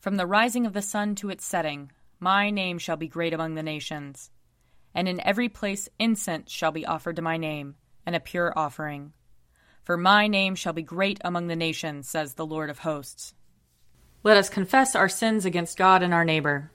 From the rising of the sun to its setting, my name shall be great among the nations. And in every place incense shall be offered to my name, and a pure offering. For my name shall be great among the nations, says the Lord of hosts. Let us confess our sins against God and our neighbor.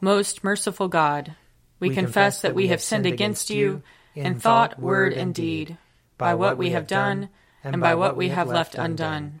Most merciful God, we, we confess that we have sinned against you in thought, word, and deed, by what we have done, and by what we have left undone.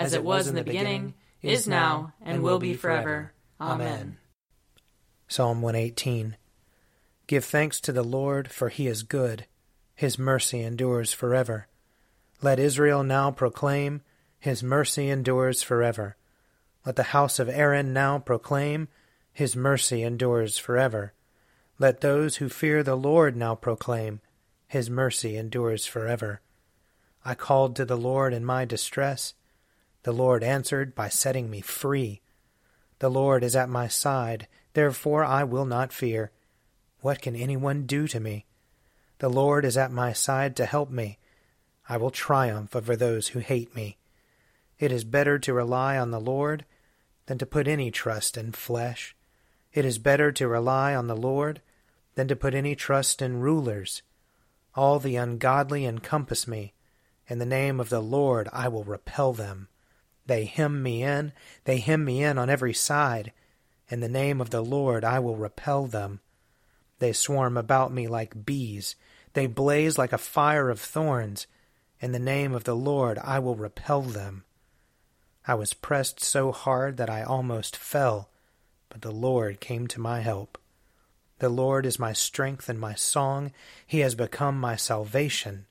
as it was in the beginning, is now, and will be forever. Amen. Psalm 118 Give thanks to the Lord, for he is good. His mercy endures forever. Let Israel now proclaim, His mercy endures forever. Let the house of Aaron now proclaim, His mercy endures forever. Let those who fear the Lord now proclaim, His mercy endures forever. I called to the Lord in my distress. The Lord answered by setting me free. The Lord is at my side, therefore I will not fear. What can anyone do to me? The Lord is at my side to help me. I will triumph over those who hate me. It is better to rely on the Lord than to put any trust in flesh. It is better to rely on the Lord than to put any trust in rulers. All the ungodly encompass me. In the name of the Lord I will repel them. They hem me in, they hem me in on every side. In the name of the Lord I will repel them. They swarm about me like bees, they blaze like a fire of thorns. In the name of the Lord I will repel them. I was pressed so hard that I almost fell, but the Lord came to my help. The Lord is my strength and my song. He has become my salvation.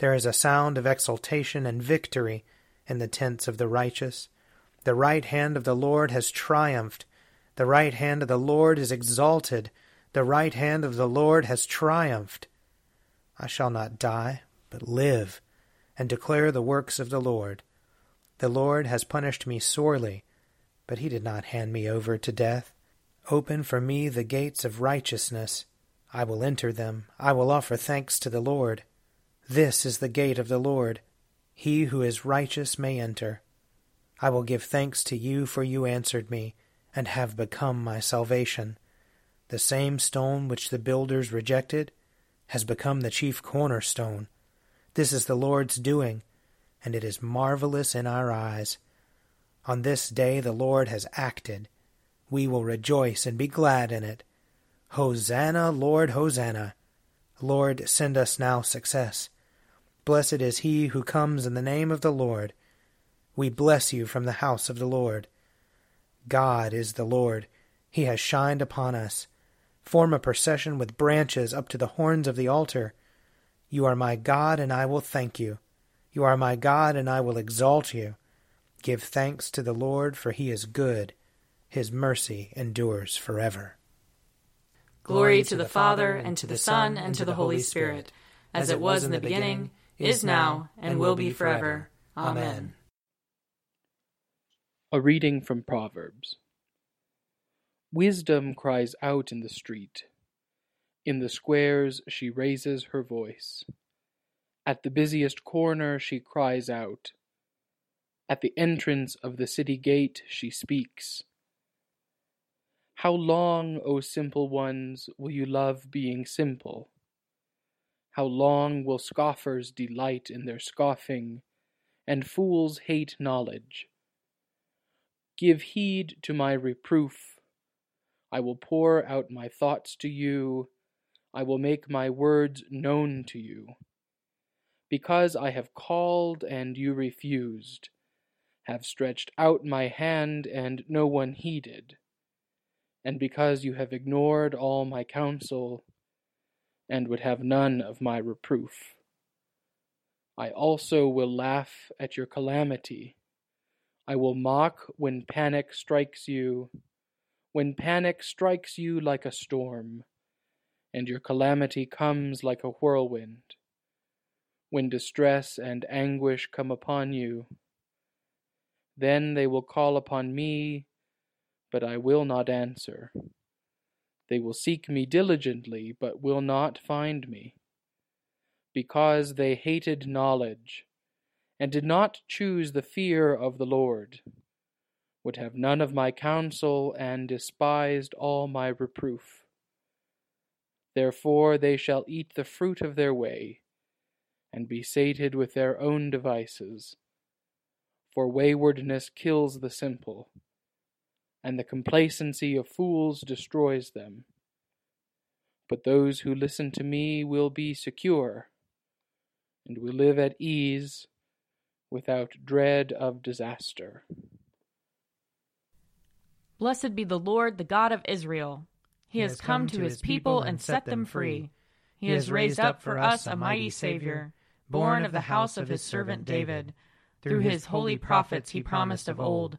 There is a sound of exultation and victory in the tents of the righteous. The right hand of the Lord has triumphed. The right hand of the Lord is exalted. The right hand of the Lord has triumphed. I shall not die, but live, and declare the works of the Lord. The Lord has punished me sorely, but he did not hand me over to death. Open for me the gates of righteousness. I will enter them. I will offer thanks to the Lord. This is the gate of the Lord. He who is righteous may enter. I will give thanks to you, for you answered me, and have become my salvation. The same stone which the builders rejected has become the chief cornerstone. This is the Lord's doing, and it is marvelous in our eyes. On this day the Lord has acted we will rejoice and be glad in it. Hosanna, Lord, Hosanna. Lord, send us now success. Blessed is he who comes in the name of the Lord. We bless you from the house of the Lord. God is the Lord. He has shined upon us. Form a procession with branches up to the horns of the altar. You are my God, and I will thank you. You are my God, and I will exalt you. Give thanks to the Lord, for he is good his mercy endures forever. Glory to the Father, and to the Son, and to the Holy Spirit, as it was in the beginning, is now, and will be forever. Amen. A reading from Proverbs. Wisdom cries out in the street. In the squares she raises her voice. At the busiest corner she cries out. At the entrance of the city gate she speaks. How long, O simple ones, will you love being simple? How long will scoffers delight in their scoffing, and fools hate knowledge? Give heed to my reproof. I will pour out my thoughts to you. I will make my words known to you. Because I have called and you refused, have stretched out my hand and no one heeded, and because you have ignored all my counsel and would have none of my reproof. I also will laugh at your calamity I will mock when panic strikes you, when panic strikes you like a storm, and your calamity comes like a whirlwind, when distress and anguish come upon you. Then they will call upon me, but I will not answer. They will seek me diligently, but will not find me, because they hated knowledge and did not choose the fear of the Lord, would have none of my counsel, and despised all my reproof. Therefore they shall eat the fruit of their way, and be sated with their own devices. For waywardness kills the simple, and the complacency of fools destroys them. But those who listen to me will be secure, and will live at ease without dread of disaster. Blessed be the Lord, the God of Israel. He, he has, has come, come to his people and set them free. He has raised up for us a mighty Savior, born of the house of his servant David. Through his holy prophets he promised of old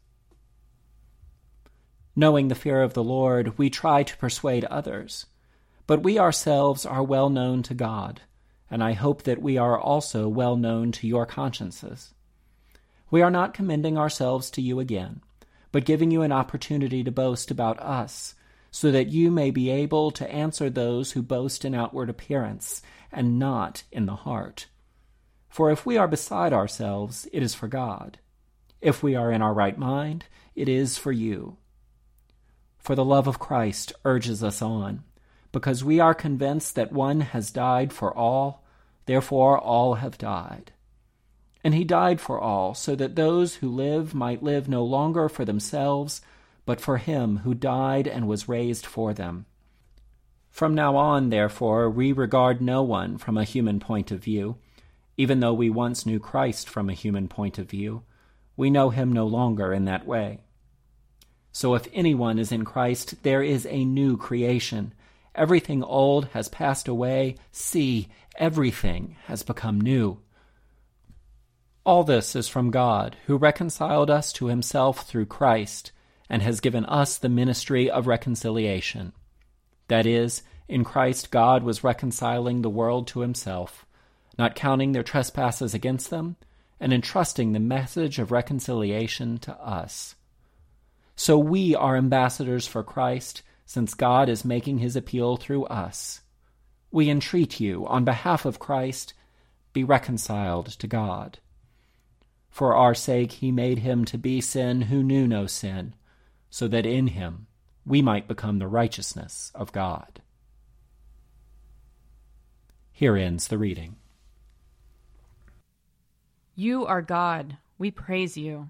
Knowing the fear of the Lord, we try to persuade others, but we ourselves are well known to God and I hope that we are also well known to your consciences. We are not commending ourselves to you again, but giving you an opportunity to boast about us, so that you may be able to answer those who boast in outward appearance, and not in the heart. For if we are beside ourselves, it is for God. If we are in our right mind, it is for you. For the love of Christ urges us on, because we are convinced that one has died for all Therefore all have died. And he died for all, so that those who live might live no longer for themselves, but for him who died and was raised for them. From now on, therefore, we regard no one from a human point of view. Even though we once knew Christ from a human point of view, we know him no longer in that way. So if anyone is in Christ, there is a new creation. Everything old has passed away. See, everything has become new. All this is from God, who reconciled us to himself through Christ, and has given us the ministry of reconciliation. That is, in Christ God was reconciling the world to himself, not counting their trespasses against them, and entrusting the message of reconciliation to us. So we are ambassadors for Christ since God is making his appeal through us. We entreat you, on behalf of Christ, be reconciled to God. For our sake he made him to be sin who knew no sin, so that in him we might become the righteousness of God. Here ends the reading. You are God, we praise you.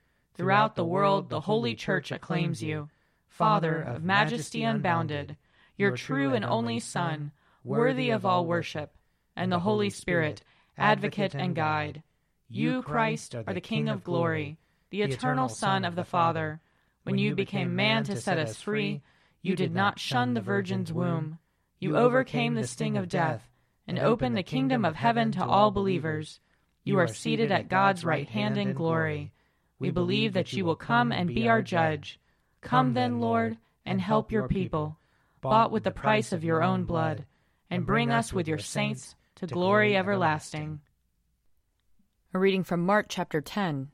Throughout the world, the holy church acclaims you. Father of majesty unbounded, your true and only Son, worthy of all worship, and the Holy Spirit, advocate and guide. You, Christ, are the King of glory the eternal Son of the Father. When you became man to set us free, you did not shun the Virgin's womb. You overcame the sting of death and opened the kingdom of heaven to all believers. You are seated at God's right hand in glory. We believe that you will come and be our judge. Come then, Lord, and help your people, bought with the price of your own blood, and bring us with your saints to glory everlasting. A reading from Mark chapter 10.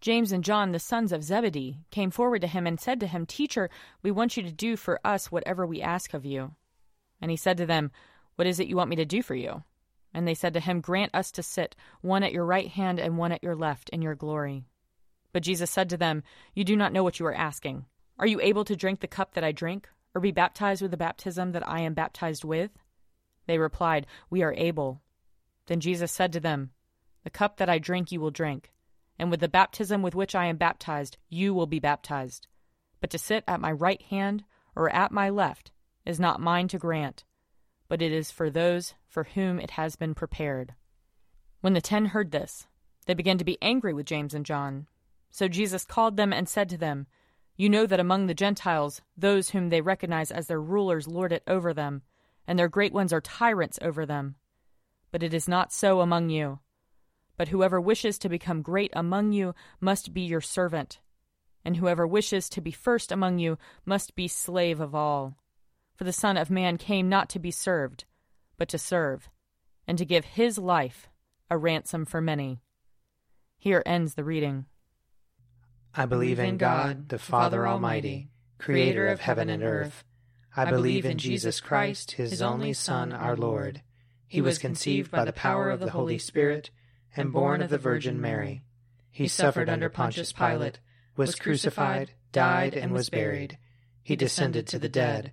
James and John, the sons of Zebedee, came forward to him and said to him, Teacher, we want you to do for us whatever we ask of you. And he said to them, What is it you want me to do for you? And they said to him, Grant us to sit, one at your right hand and one at your left, in your glory. But Jesus said to them, You do not know what you are asking. Are you able to drink the cup that I drink, or be baptized with the baptism that I am baptized with? They replied, We are able. Then Jesus said to them, The cup that I drink you will drink and with the baptism with which I am baptized, you will be baptized. But to sit at my right hand or at my left is not mine to grant, but it is for those for whom it has been prepared. When the ten heard this, they began to be angry with James and John. So Jesus called them and said to them, You know that among the Gentiles, those whom they recognize as their rulers lord it over them, and their great ones are tyrants over them. But it is not so among you. But whoever wishes to become great among you must be your servant, and whoever wishes to be first among you must be slave of all. For the Son of Man came not to be served, but to serve, and to give his life a ransom for many. Here ends the reading. I believe in God, the Father Almighty, creator of heaven and earth. I believe in Jesus Christ, his only Son, our Lord. He was conceived by the power of the Holy Spirit and born of the Virgin Mary. He suffered under Pontius Pilate, was crucified, died, and was buried. He descended to the dead.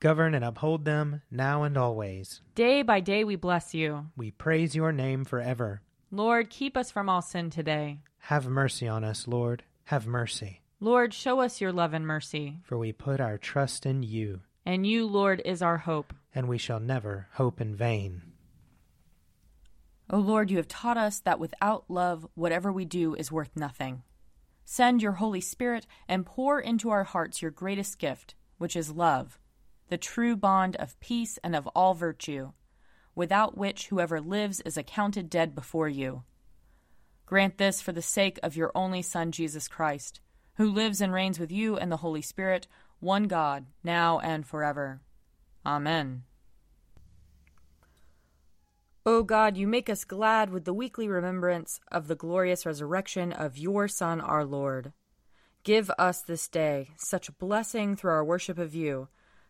Govern and uphold them now and always. Day by day we bless you. We praise your name forever. Lord, keep us from all sin today. Have mercy on us, Lord. Have mercy. Lord, show us your love and mercy. For we put our trust in you. And you, Lord, is our hope. And we shall never hope in vain. O Lord, you have taught us that without love, whatever we do is worth nothing. Send your Holy Spirit and pour into our hearts your greatest gift, which is love, the true bond of peace and of all virtue, without which whoever lives is accounted dead before you. Grant this for the sake of your only Son, Jesus Christ, who lives and reigns with you and the Holy Spirit, one God, now and forever. Amen. O God, you make us glad with the weekly remembrance of the glorious resurrection of your Son, our Lord. Give us this day such blessing through our worship of you,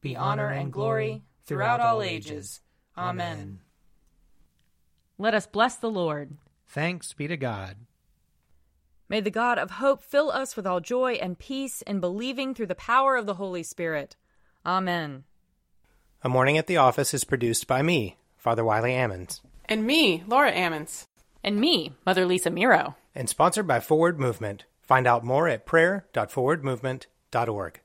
be honor and glory throughout all ages. Amen. Let us bless the Lord. Thanks be to God. May the God of hope fill us with all joy and peace in believing through the power of the Holy Spirit. Amen. A Morning at the Office is produced by me, Father Wiley Ammons. And me, Laura Ammons. And me, Mother Lisa Meirow. And sponsored by Forward Movement. Find out more at prayer.forwardmovement.org.